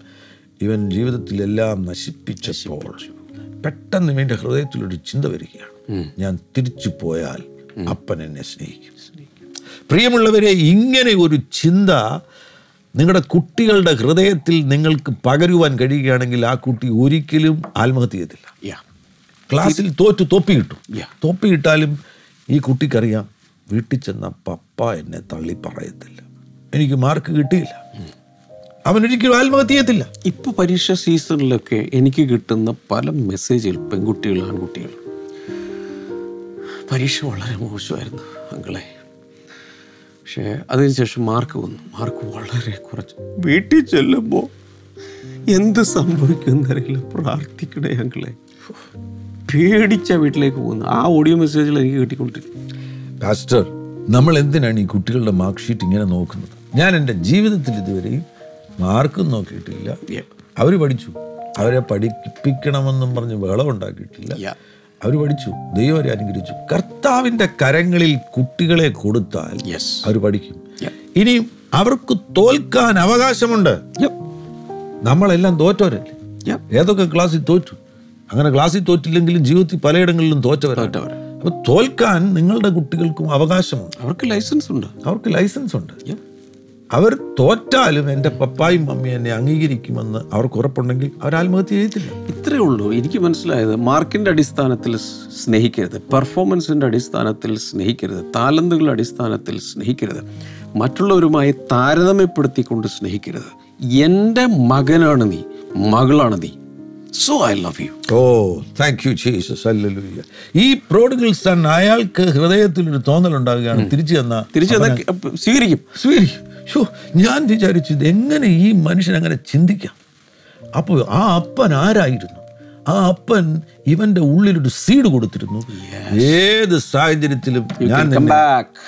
ഇവൻ ജീവിതത്തിലെല്ലാം നശിപ്പിച്ചപ്പോൾ പെട്ടെന്ന് ഇവന്റെ ഹൃദയത്തിലൊരു ചിന്ത വരികയാണ്. ഞാൻ തിരിച്ചു പോയാൽ അപ്പൻ എന്നെ സ്നേഹിക്കും. പ്രിയമുള്ളവരെ ഇങ്ങനെ ഒരു ചിന്ത നിങ്ങളുടെ കുട്ടികളുടെ ഹൃദയത്തിൽ നിങ്ങൾക്ക് പകരുവാൻ കഴിയുകയാണെങ്കിൽ ആ കുട്ടി ഒരിക്കലും ആത്മഹത്യ ചെയ്തില്ല. ക്ലാസ്സിൽ തോറ്റു തൊപ്പി കിട്ടും Yeah. തൊപ്പി ഇട്ടാലും ഈ കുട്ടിക്കറിയാം വീട്ടിൽ ചെന്ന പപ്പ എന്നെ തള്ളി പറയത്തില്ല. എനിക്ക് മാർക്ക് കിട്ടിയില്ല. അവൻ ഒരിക്കലും ആത്മഹത്യ ചെയ്യത്തില്ല. ഇപ്പൊ പരീക്ഷ സീസണിലൊക്കെ എനിക്ക് കിട്ടുന്ന പല മെസ്സേജുകൾ പെൺകുട്ടികൾ ആൺകുട്ടികൾ പരീക്ഷ വളരെ മോശമായിരുന്നു അങ്കളെ. പക്ഷേ അതിനുശേഷം മാർക്ക് വന്നു. മാർക്ക് വളരെ കുറച്ച്. വീട്ടിൽ ചെല്ലുമ്പോൾ എന്ത് സംഭവിക്കുന്നറിയില്ല പ്രാർത്ഥിക്കണേ അങ്കളെ. പേടിച്ച വീട്ടിലേക്ക് പോകുന്നു ആ ഓഡിയോ മെസ്സേജിൽ എനിക്ക് കിട്ടിക്കൊണ്ടിരിക്കും പാസ്റ്റർ നമ്മൾ എന്തിനാണ് ഈ കുട്ടികളുടെ മാർക്ക് ഷീറ്റ് ഇങ്ങനെ നോക്കുന്നത്? ഞാൻ എന്റെ ജീവിതത്തിൽ ഇതുവരെയും മാർക്കും നോക്കിയിട്ടില്ല. അവർ പഠിച്ചു. അവരെ പഠിപ്പിക്കണമെന്നും പറഞ്ഞ് ബഹളം ഉണ്ടാക്കിയിട്ടില്ല. അവർ പഠിച്ചു. ദൈവം അവരെ അനുഗ്രഹിച്ചു. കർത്താവിന്റെ കരങ്ങളിൽ കുട്ടികളെ കൊടുത്താൽ യെസ് അവർ പഠിക്കും. ഇനിയും ഇനി അവർക്ക് തോൽക്കാൻ അവകാശമുണ്ട്. നമ്മളെല്ലാം തോറ്റവരല്ലേ. ഏതൊക്കെ ക്ലാസ്സിൽ തോറ്റു? അങ്ങനെ ക്ലാസ്സിൽ തോറ്റില്ലെങ്കിലും ജീവിതത്തിൽ പലയിടങ്ങളിലും തോറ്റവരാണ്. തോറ്റവരാ. അപ്പൊ തോൽക്കാൻ നിങ്ങളുടെ കുട്ടികൾക്കും അവകാശമുണ്ട്. അവർക്ക് ലൈസൻസ് ഉണ്ട്. അവർക്ക് ലൈസൻസ് ഉണ്ട്. അവർ തോറ്റാലും എന്റെ പപ്പായും മമ്മിയും എന്നെ അംഗീകരിക്കുമെന്ന് അവർക്ക് ഉറപ്പുണ്ടെങ്കിൽ അവർ ആത്മഹത്യ ചെയ്തില്ല ഇത്രയേ ഉള്ളൂ. എനിക്ക് മനസ്സിലായത് മാർക്കിന്റെ അടിസ്ഥാനത്തിൽ സ്നേഹിക്കരുത്. പെർഫോമൻസിന്റെ അടിസ്ഥാനത്തിൽ സ്നേഹിക്കരുത്. താലന്തുകളുടെ അടിസ്ഥാനത്തിൽ സ്നേഹിക്കരുത്. മറ്റുള്ളവരുമായി താരതമ്യപ്പെടുത്തിക്കൊണ്ട് സ്നേഹിക്കരുത്. എന്റെ മകനാണ് നീ. മകളാണ് നീ. So I love you oh thank you Jesus alleluia ഈ പ്രോഡിഗൽ സൺ അയാൾക്ക് ഹൃദയത്തിൽ ഒരു തോന്നൽ ഉണ്ടാകുകയാണ് തിരിച്ചു തന്ന തിരിച്ചു തന്ന സ്വീകരിക്കും. സ്വീകരിക്കും. ഷോ ഞാൻ വിചാരിച്ചു എങ്ങനെ ഈ മനുഷ്യൻ അങ്ങനെ ചിന്തിക്കാം. അപ്പോൾ ആ അപ്പൻ ആരായിരുന്നു? ആ അപ്പൻ ഇവന്റെ ഉള്ളിലൊരു സീഡ് കൊടുത്തിരുന്നു. ഏത് സാഹചര്യത്തിലും ഞാൻ നിന്നെ.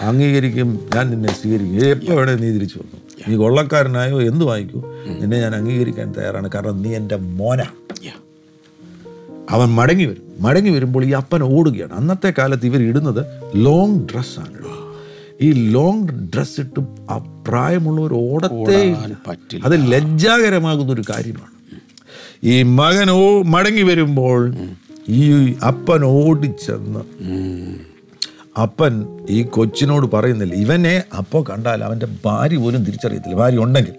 അംഗീകരിക്കും ഞാൻ നിന്നെ സ്വീകരിക്കും. എപ്പോ വേണേ നീ തിരിച്ചു വന്നു. നീ കൊള്ളക്കാരനായോ എന്ത് വാങ്ങിക്കൂ? നിന്നെ ഞാൻ അംഗീകരിക്കാൻ തയ്യാറാണ്. കാരണം നീ എന്റെ മോനാ. Yeah. അവൻ മടങ്ങി വരും. മടങ്ങി വരുമ്പോൾ ഈ അപ്പൻ ഓടുകയാണ്. അന്നത്തെ കാലത്ത് ഇവർ ഇടുന്നത് ലോങ് ഡ്രസ്സാണ് ഈ ലോങ് ഡ്രസ് ഇട്ട് ആ പ്രായമുള്ളവർ ഓടത്തെ പറ്റില്ല. അത് ലജ്ജാകരമാകുന്ന ഒരു കാര്യമാണ്. ഈ മകൻ ഓ മടങ്ങി വരുമ്പോൾ ഈ അപ്പൻ ഓടിച്ചെന്ന് അപ്പൻ ഈ കൊച്ചിനോട് പറയുന്നില്ല. ഇവനെ അപ്പോൾ കണ്ടാൽ അവന്റെ ഭാര്യ പോലും തിരിച്ചറിയത്തില്ല. ഭാര്യ ഉണ്ടെങ്കിൽ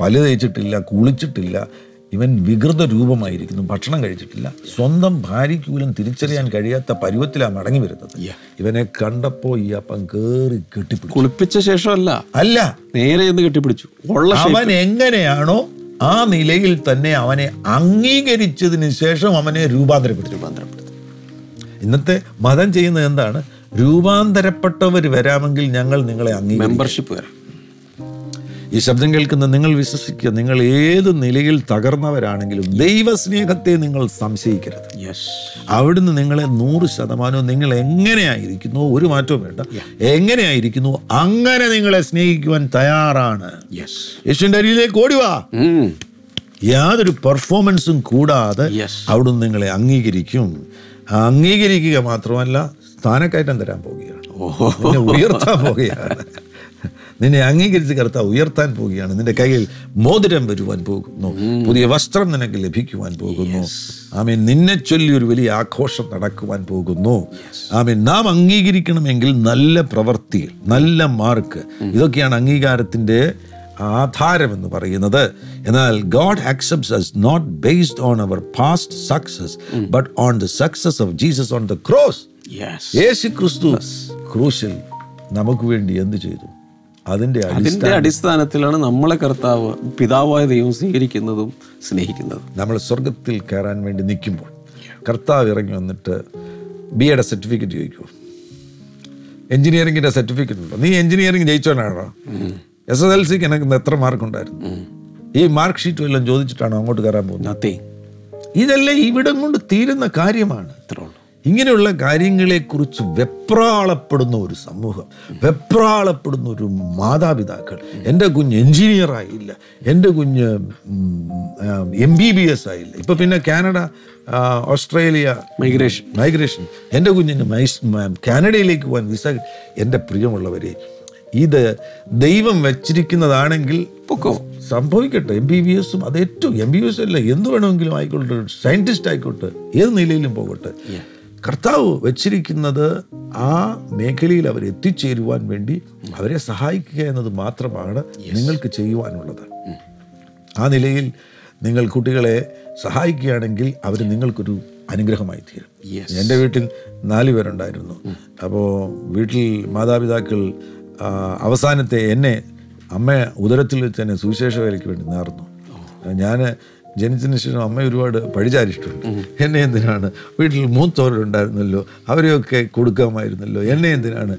പല്ല് തേച്ചിട്ടില്ല കുളിച്ചിട്ടില്ല ഇവൻ വികൃത രൂപമായിരിക്കുന്നു. ഭക്ഷണം കഴിച്ചിട്ടില്ല. സ്വന്തം ഭാര്യയ്ക്ക് പോലും തിരിച്ചറിയാൻ കഴിയാത്ത പരുവത്തിലാണ് മടങ്ങി വരുന്നത്. ഇവനെ കണ്ടപ്പോ ഈ അപ്പം കേറി കെട്ടിപ്പിടിച്ചു. കുളിപ്പിച്ച ശേഷമല്ല. അല്ല. നേരെ കെട്ടിപ്പിടിച്ചു. അവൻ എങ്ങനെയാണോ ആ നിലയിൽ തന്നെ അവനെ അംഗീകരിച്ചതിന് ശേഷം അവനെ രൂപാന്തരപ്പെടുത്തി. രൂപാന്തരപ്പെടുത്തി. ഇന്നത്തെ മതം ചെയ്യുന്നത് എന്താണ്? രൂപാന്തരപ്പെട്ടവർ വരാമെങ്കിൽ ഞങ്ങൾ നിങ്ങളെ അംഗീകരിക്കും. മെമ്പർഷിപ്പ് വരാം. ഈ ശബ്ദം കേൾക്കുന്ന നിങ്ങൾ വിശ്വസിക്കുക നിങ്ങൾ ഏത് നിലയിൽ തകർന്നവരാണെങ്കിലും ദൈവസ്നേഹത്തെ നിങ്ങൾ സംശയിക്കരുത്. അവിടുന്ന് നിങ്ങളെ നൂറ് ശതമാനവും നിങ്ങൾ എങ്ങനെയായിരിക്കുന്നു? ഒരു മാറ്റവും വേണ്ട. എങ്ങനെയായിരിക്കുന്നു? അങ്ങനെ നിങ്ങളെ സ്നേഹിക്കുവാൻ തയ്യാറാണ്. യേശുവിന്റെ അരിയിലേക്ക് ഓടിവാ യാതൊരു പെർഫോമൻസും കൂടാതെ. അവിടുന്ന് നിങ്ങളെ അംഗീകരിക്കും. അംഗീകരിക്കുക മാത്രമല്ല സ്ഥാനക്കയറ്റം തരാൻ പോവുകയാണ് ഉയർത്താൻ പോവുകയാണ് നിന്നെ അംഗീകരിച്ച് കർത്താവ് ഉയർത്താൻ പോവുകയാണ്. നിന്റെ കയ്യിൽ മോതിരം വരുവാൻ പോകുന്നു. പുതിയ വസ്ത്രം നിനക്ക് ലഭിക്കുവാൻ പോകുന്നു. ആമീൻ. നിന്നെ ചൊല്ലി ഒരു വലിയ ആഘോഷം നടക്കുവാൻ പോകുന്നു. ആമീൻ. നാം അംഗീകരിക്കണമെങ്കിൽ നല്ല പ്രവൃത്തി നല്ല മാർക്ക്. ഇതൊക്കെയാണ് അംഗീകാരത്തിന്റെ ആധാരമെന്ന് പറയുന്നത്. എന്നാൽ God accepts us not based on our past success but on the success of Jesus on the cross യേശു ക്രിസ്തു ക്രൂശിൽ നമുക്ക് വേണ്ടി എന്ത് ചെയ്തു? അതിന്റെ അതിന്റെ അടിസ്ഥാനത്തിലാണ് നമ്മളെ കർത്താവ് പിതാവായ ദൈവം സ്വീകരിക്കുന്നതും സ്നേഹിക്കുന്നതും. നമ്മൾ സ്വർഗത്തിൽ കയറാൻ വേണ്ടി നിൽക്കുമ്പോൾ കർത്താവ് ഇറങ്ങി വന്നിട്ട് ബി എയുടെ സർട്ടിഫിക്കറ്റ് ചോദിക്കുമോ എഞ്ചിനീയറിംഗിന്റെ സർട്ടിഫിക്കറ്റ് ഉണ്ടോ? നീ എഞ്ചിനീയറിംഗ് ജയിച്ചവനാണോ? എസ് എസ് എൽ സിക്ക് എനിക്ക് എത്ര മാർക്ക് ഉണ്ടായിരുന്നു? ഈ മാർക്ക് ഷീറ്റ് വല്ലതും ചോദിച്ചിട്ടാണോ അങ്ങോട്ട് കയറാൻ പോകുന്നത്? ഇതെല്ലാം ഇവിടം കൊണ്ട് തീരുന്ന കാര്യമാണ്. ഇത്രേ ഉള്ളൂ. ഇങ്ങനെയുള്ള കാര്യങ്ങളെക്കുറിച്ച് വെപ്രാളപ്പെടുന്ന ഒരു സമൂഹം വെപ്രാളപ്പെടുന്ന ഒരു മാതാപിതാക്കൾ. എന്റെ കുഞ്ഞ് എഞ്ചിനീയറായില്ല എന്റെ കുഞ്ഞ് എം ബി ബി എസ് ആയില്ല. ഇപ്പൊ പിന്നെ കാനഡ ഓസ്ട്രേലിയ മൈഗ്രേഷൻ മൈഗ്രേഷൻ. എന്റെ കുഞ്ഞിന് മൈസ് കാനഡയിലേക്ക് പോകാൻ വിസ എന്റെ പ്രിയമുള്ളവരെ ഇത് ദൈവം വെച്ചിരിക്കുന്നതാണെങ്കിൽ പൊക്കോ? സംഭവിക്കട്ടെ. എം ബി ബി എസും അത് ഏറ്റവും എം ബി ബി എസ് അല്ല എന്ത് വേണമെങ്കിലും ആയിക്കോട്ടെ സയന്റിസ്റ്റ് ആയിക്കോട്ടെ ഏത് നിലയിലും പോകട്ടെ. കർത്താവ് വെച്ചിരിക്കുന്നത് ആ മേഖലയിൽ അവർ എത്തിച്ചേരുവാൻ വേണ്ടി അവരെ സഹായിക്കുക എന്നത് മാത്രമാണ് നിങ്ങൾക്ക് ചെയ്യുവാനുള്ളത്. ആ നിലയിൽ നിങ്ങൾ കുട്ടികളെ സഹായിക്കുകയാണെങ്കിൽ അവർ നിങ്ങൾക്കൊരു അനുഗ്രഹമായി തീരും. എന്റെ വീട്ടിൽ നാല് പേരുണ്ടായിരുന്നു. അപ്പോൾ വീട്ടിൽ മാതാപിതാക്കൾ അവസാനത്തെ എന്നെ അമ്മ ഉദരത്തിൽ വെച്ച് തന്നെ സുവിശേഷ വേലയ്ക്ക് വേണ്ടി നേർന്നു. ഞാൻ ജനിച്ചതിന് ശേഷം അമ്മ ഒരുപാട് പഴിചാരിച്ചിട്ടുണ്ട്. എന്നെ എന്തിനാണ്? വീട്ടിൽ മൂത്തവരുണ്ടായിരുന്നല്ലോ. അവരെയൊക്കെ കൊടുക്കാമായിരുന്നല്ലോ. എന്നെ എന്തിനാണ്?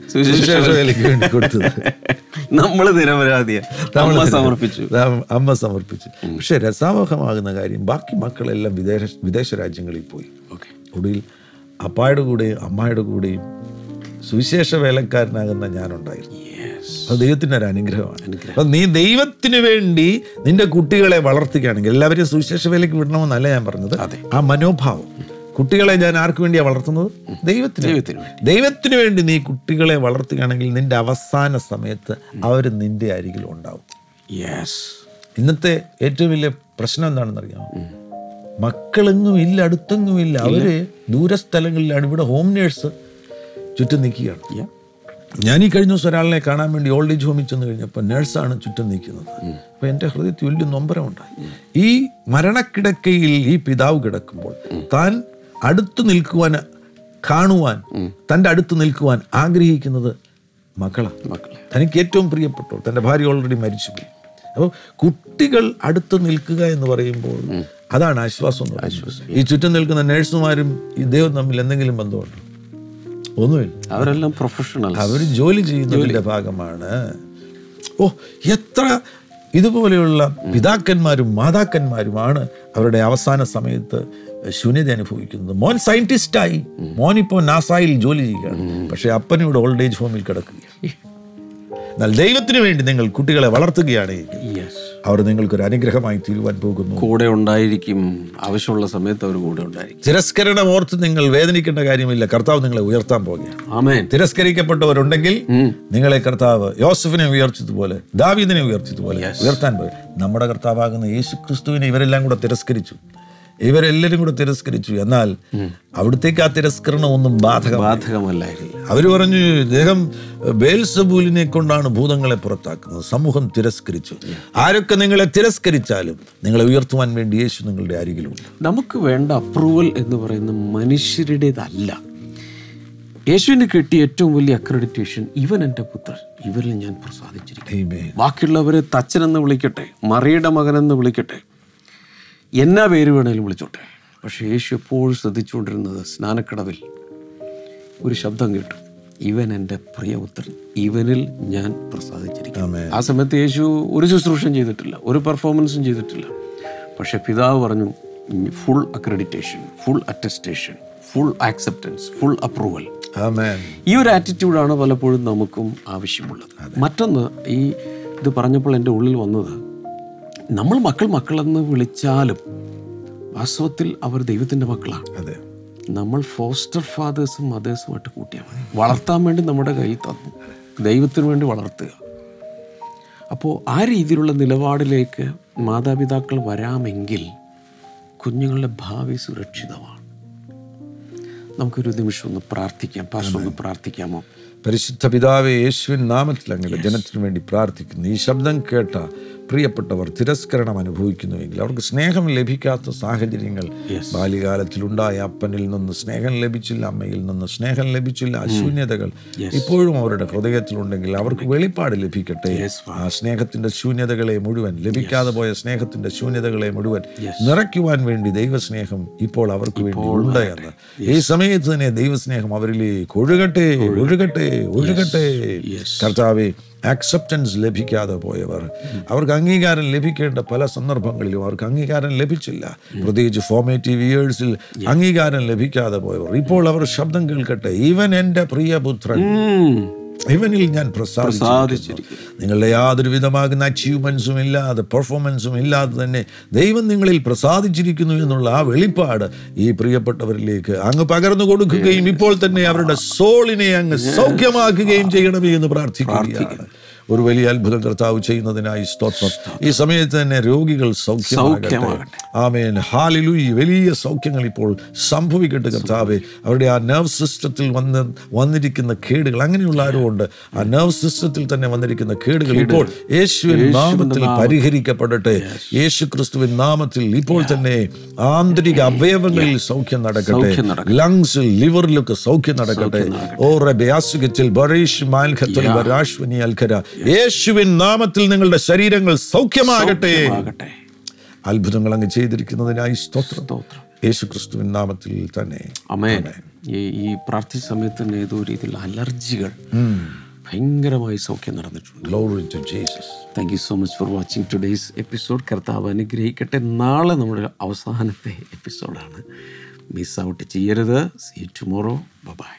വേണ്ടി കൊടുത്തത്? നമ്മൾ നിരപരാധിയ. നമ്മൾ സമർപ്പിച്ചു. അമ്മ- അമ്മ സമർപ്പിച്ചു. പക്ഷെ രസാവഹമാകുന്ന കാര്യം ബാക്കി മക്കളെല്ലാം വിദേശ വിദേശ രാജ്യങ്ങളിൽ പോയി. ഓക്കെ. ഒടുവിൽ അപ്പായുടെ കൂടെയും അമ്മായുടെ കൂടെയും സുവിശേഷ വേലക്കാരനാകുന്ന ഞാനുണ്ടായിരുന്നു. അത് ദൈവത്തിന്റെ ഒരു അനുഗ്രഹമാണ്. അപ്പം നീ ദൈവത്തിന് വേണ്ടി നിന്റെ കുട്ടികളെ വളർത്തുകയാണെങ്കിൽ എല്ലാവരെയും സുവിശേഷ വേലയ്ക്ക് വിടണമെന്നല്ല ഞാൻ പറഞ്ഞത്. അതെ. ആ മനോഭാവം. കുട്ടികളെ ഞാൻ ആർക്ക് വേണ്ടിയാണ് വളർത്തുന്നത്? ദൈവത്തിന് ദൈവത്തിന് വേണ്ടി. ദൈവത്തിന് വേണ്ടി നീ കുട്ടികളെ വളർത്തുകയാണെങ്കിൽ നിന്റെ അവസാന സമയത്ത് അവർ നിന്റെ അരികിൽ ഉണ്ടാവും. യെസ് ഇന്നത്തെ ഏറ്റവും വലിയ പ്രശ്നം എന്താണെന്ന് അറിയാമോ? മക്കളെങ്ങും ഇല്ല അടുത്തെങ്ങും ഇല്ല. അവർ ദൂരസ്ഥലങ്ങളിലാണ് ഇവിടെ ഹോം നേഴ്സ് ചുറ്റും നിൽക്കുകയാണ്. ഞാൻ ഈ കഴിഞ്ഞ ദിവസം ഒരാളിനെ കാണാൻ വേണ്ടി ഓൾഡ് ഏജ് ഹോമിൽ ചെന്ന് കഴിഞ്ഞപ്പോൾ നേഴ്സാണ് ചുറ്റും നിൽക്കുന്നത്. അപ്പോൾ എന്റെ ഹൃദയത്തിൽ വലിയ നൊമ്പരമുണ്ടായി ഈ മരണക്കിടക്കയിൽ ഈ പിതാവ് കിടക്കുമ്പോൾ താൻ അടുത്ത് നിൽക്കുവാൻ കാണുവാൻ തന്റെ അടുത്ത് നിൽക്കുവാൻ ആഗ്രഹിക്കുന്നത് മക്കളാണ് മക്കളെ. തനിക്ക് ഏറ്റവും പ്രിയപ്പെട്ടു തന്റെ ഭാര്യ ഓൾറെഡി മരിച്ചുപോയി. അപ്പോൾ കുട്ടികൾ അടുത്ത് നിൽക്കുക എന്ന് പറയുമ്പോൾ അതാണ് ആശ്വാസം എന്ന് പറയുന്നത്. ഈ ചുറ്റും നിൽക്കുന്ന നേഴ്സുമാരും ഈ ദൈവം തമ്മിൽ എന്തെങ്കിലും ബന്ധമുണ്ടോ? ഒന്നുമില്ല. അവരെല്ലാം പ്രൊഫഷണൽ അവർ ജോലി ചെയ്യുന്നതിന്റെ ഭാഗമാണ്. ഓ എത്ര ഇതുപോലെയുള്ള പിതാക്കന്മാരും മാതാക്കന്മാരുമാണ് അവരുടെ അവസാന സമയത്ത് ശൂന്യത അനുഭവിക്കുന്നത്. മോൻ സയന്റിസ്റ്റായി മോൻ ഇപ്പോൾ നാസായിൽ ജോലി ചെയ്യുകയാണ്. പക്ഷേ അപ്പനിവിടെ ഓൾഡ് ഏജ് ഹോമിൽ കിടക്കുകയാണ്. എന്നാൽ ദൈവത്തിന് വേണ്ടി നിങ്ങൾ കുട്ടികളെ വളർത്തുകയാണെങ്കിൽ അവർ നിങ്ങൾക്കൊരു അനുഗ്രഹമായി തീരുവാൻ പോകുന്നു. കൂടെ ഉണ്ടായിരിക്കും. ആവശ്യമുള്ള സമയത്ത് അവർ കൂടെ ഉണ്ടായിരിക്കും. തിരസ്കരണം ഓർത്ത് നിങ്ങൾ വേദനിക്കേണ്ട കാര്യമില്ല. കർത്താവ് നിങ്ങളെ ഉയർത്താൻ പോകുകയാണ്. തിരസ്കരിക്കപ്പെട്ടവരുണ്ടെങ്കിൽ നിങ്ങളെ കർത്താവ് യോസഫിനെ ഉയർത്തിയതുപോലെ ദാവീദിനെ ഉയർത്തിയതുപോലെ ഉയർത്താൻ പോയി നമ്മുടെ കർത്താവാകുന്ന യേശു ക്രിസ്തുവിനെ ഇവരെല്ലാം കൂടെ തിരസ്കരിച്ചു. ഇവരെല്ലാവരും കൂടെ തിരസ്കരിച്ചു. എന്നാൽ അവിടത്തേക്ക് ആ തിരസ്കരണം ഒന്നും ബാധകം ബാധകമല്ലായിരുന്നു. അവർ പറഞ്ഞു ഇദ്ദേഹം ബേൽസബൂലിനെ കൊണ്ടാണ് ഭൂതങ്ങളെ പുറത്താക്കുന്നത്. സമൂഹം തിരസ്കരിച്ചു. ആരൊക്കെ നിങ്ങളെ തിരസ്കരിച്ചാലും നിങ്ങളെ ഉയർത്തുവാൻ വേണ്ടി യേശു നിങ്ങളുടെ അരികിലുണ്ട്. നമുക്ക് വേണ്ട അപ്രൂവൽ എന്ന് പറയുന്ന മനുഷ്യരുടേതല്ല. യേശുവിന് കിട്ടിയ ഏറ്റവും വലിയ അക്രഡിറ്റേഷൻ ഇവൻ എന്റെ പുത്രൻ. ഇവരിൽ ഞാൻ പ്രസാദിച്ചിരിക്കും. ബാക്കിയുള്ളവരെ തച്ചനെന്ന് വിളിക്കട്ടെ മറിയുടെ മകനെന്ന് വിളിക്കട്ടെ. എന്നാ പേര് വേണേലും വിളിച്ചോട്ടെ. പക്ഷെ യേശു എപ്പോഴും ശ്രദ്ധിച്ചുകൊണ്ടിരുന്നത് സ്നാനക്കടവിൽ ഒരു ശബ്ദം കേട്ടു. ഇവൻ എന്റെ പ്രിയപുത്രൻ ഇവനിൽ ഞാൻ പ്രസാദിച്ചിരിക്കും ആ സമയത്ത് യേശു ഒരു ശുശ്രൂഷയും ചെയ്തിട്ടില്ല ഒരു പെർഫോമൻസും ചെയ്തിട്ടില്ല. പക്ഷെ പിതാവ് പറഞ്ഞു full accreditation full attestation full acceptance full approval. ഈ ഒരു ആറ്റിറ്റ്യൂഡാണ് പലപ്പോഴും നമുക്കും ആവശ്യമുള്ളത്. മറ്റൊന്ന് ഈ ഇത് പറഞ്ഞപ്പോൾ എന്റെ ഉള്ളിൽ വന്നത് നമ്മൾ മക്കൾ മക്കളെന്ന് വിളിച്ചാലും വാസ്തവത്തിൽ അവർ ദൈവത്തിന്റെ മക്കളാണ്. അതെ. നമ്മൾ ഫോസ്റ്റർ ഫാദേഴ്സും മദേഴ്സുമായിട്ട് കൂട്ടിയാൽ മതി. വളർത്താൻ വേണ്ടി നമ്മുടെ കയ്യിൽ തന്നു. ദൈവത്തിന് വേണ്ടി വളർത്തുക. അപ്പോൾ ആ രീതിയിലുള്ള നിലപാടിലേക്ക് മാതാപിതാക്കൾ വരാമെങ്കിൽ കുഞ്ഞുങ്ങളുടെ ഭാവി സുരക്ഷിതമാണ്. നമുക്കൊരു നിമിഷം ഒന്ന് പ്രാർത്ഥിക്കാം. പാസ്റ്റർ ഒന്ന് പ്രാർത്ഥിക്കാമോ? പരിശുദ്ധ പിതാവെ യേശുവിൻ നാമത്തിൽ അങ്ങയുടെ ജനത്തിനു വേണ്ടി പ്രാർത്ഥിക്കുന്നു. ഈ ശബ്ദം കേട്ട പ്രിയപ്പെട്ടവർ തിരസ്കരണം അനുഭവിക്കുന്നുവെങ്കിൽ അവർക്ക് സ്നേഹം ലഭിക്കാത്ത സാഹചര്യങ്ങൾ ബാല്യകാലത്തിലുണ്ടായ അപ്പനിൽ നിന്ന് സ്നേഹം ലഭിച്ചില്ല അമ്മയിൽ നിന്ന് സ്നേഹം ലഭിച്ചില്ല അശൂന്യതകൾ ഇപ്പോഴും അവരുടെ ഹൃദയത്തിലുണ്ടെങ്കിൽ അവർക്ക് വെളിപ്പാട് ലഭിക്കട്ടെ. ആ സ്നേഹത്തിന്റെ ശൂന്യതകളെ മുഴുവൻ ലഭിക്കാതെ പോയ സ്നേഹത്തിന്റെ ശൂന്യതകളെ മുഴുവൻ നിറയ്ക്കുവാൻ വേണ്ടി ദൈവസ്നേഹം ഇപ്പോൾ അവർക്ക് വേണ്ടി ഉണ്ട് എന്ന് ഈ സമയത്ത് തന്നെ ദൈവസ്നേഹം അവരിലേക്ക് ഒഴുകട്ടെ ഒഴുകട്ടെ. ഒഴുകട്ടെ കർത്താവെ ആക്സെപ്റ്റൻസ് ലഭിക്കാതെ പോയവർ. അവർക്ക് അംഗീകാരം ലഭിക്കേണ്ട പല സന്ദർഭങ്ങളിലും അവർക്ക് അംഗീകാരം ലഭിച്ചില്ല. പ്രത്യേകിച്ച് ഫോമേറ്റീവ് ഇയേഴ്സിൽ അംഗീകാരം ലഭിക്കാതെ പോയവർ. ഇപ്പോൾ അവർ ശബ്ദം കേൾക്കട്ടെ. ഈവൻ എന്റെ പ്രിയപുത്രൻ ഇവനിൽ ഞാൻ പ്രസാദിച്ചിരിക്കുന്നു. നിങ്ങളുടെ യാതൊരു വിധമാകുന്ന അച്ചീവ്മെൻസും ഇല്ലാതെ പെർഫോമൻസും ഇല്ലാതെ തന്നെ ദൈവം നിങ്ങളിൽ പ്രസാദിച്ചിരിക്കുന്നു എന്നുള്ള ആ വെളിപ്പാട് ഈ പ്രിയപ്പെട്ടവരിലേക്ക് അങ്ങ് പകർന്നു കൊടുക്കുകയും ഇപ്പോൾ തന്നെ അവരുടെ സോളിനെ അങ്ങ് സൗഖ്യമാക്കുകയും ചെയ്യണമേ എന്ന് പ്രാർത്ഥിക്കുകയാണ്. ഒരു വലിയ അത്ഭുതം കർത്താവ് ചെയ്യുന്നതിനായി സ്തോത്രം. ഈ സമയത്ത് തന്നെ രോഗികൾ സൗഖ്യമാകട്ടെ. ആമേൻ. ഹാലിലൂയി. വലിയ സൗഖ്യങ്ങൾ ഇപ്പോൾ സംഭവിക്കട്ടെ കർത്താവെ. അവരുടെ ആ നെർവ് സിസ്റ്റത്തിൽ വന്ന് വന്നിരിക്കുന്ന കേടുകൾ അങ്ങനെയുള്ള ആരുമുണ്ട് ആ നെർവ് സിസ്റ്റത്തിൽ തന്നെ വന്നിരിക്കുന്ന കേടുകൾ ഇപ്പോൾ യേശുവിൻ നാമത്തിൽ പരിഹരിക്കപ്പെടട്ടെ. യേശു ക്രിസ്തുവിൻ നാമത്തിൽ ഇപ്പോൾ തന്നെ ആന്തരിക അവയവങ്ങളിൽ സൗഖ്യം നടക്കട്ടെ. ലങ്സിൽ ലിവറിലൊക്കെ സൗഖ്യം നടക്കട്ടെ. ഓ റബെ അസുഖത്തിൽ ബറീഷ് മാൽഖത്തിൽ വരാശ്വനി അൽഖര. യേശുവിൻ നാമത്തിൽ നിങ്ങളുടെ ശരീരങ്ങൾ സൗഖ്യമാകട്ടെ. അത്ഭുതങ്ങൾ അങ്ങ് ചെയ്തിരിക്കുന്നതിനായി സ്തോത്രം. യേശു ക്രിസ്തുവിൻ നാമത്തിൽ തന്നെ. അമേൻ ഈ പ്രാർത്ഥി സമയത്ത് തന്നെ ഏതോ രീതിയിലുള്ള അലർജികൾ ഭയങ്കരമായി സൗഖ്യം നടന്നിട്ടുണ്ട്. Thank you so much for watching today's episode കർത്താവ് അനുഗ്രഹിക്കട്ടെ. നാളെ നമ്മുടെ അവസാനത്തെ എപ്പിസോഡാണ് മിസ് ഔട്ട് ചെയ്യരുത്. See tomorrow bye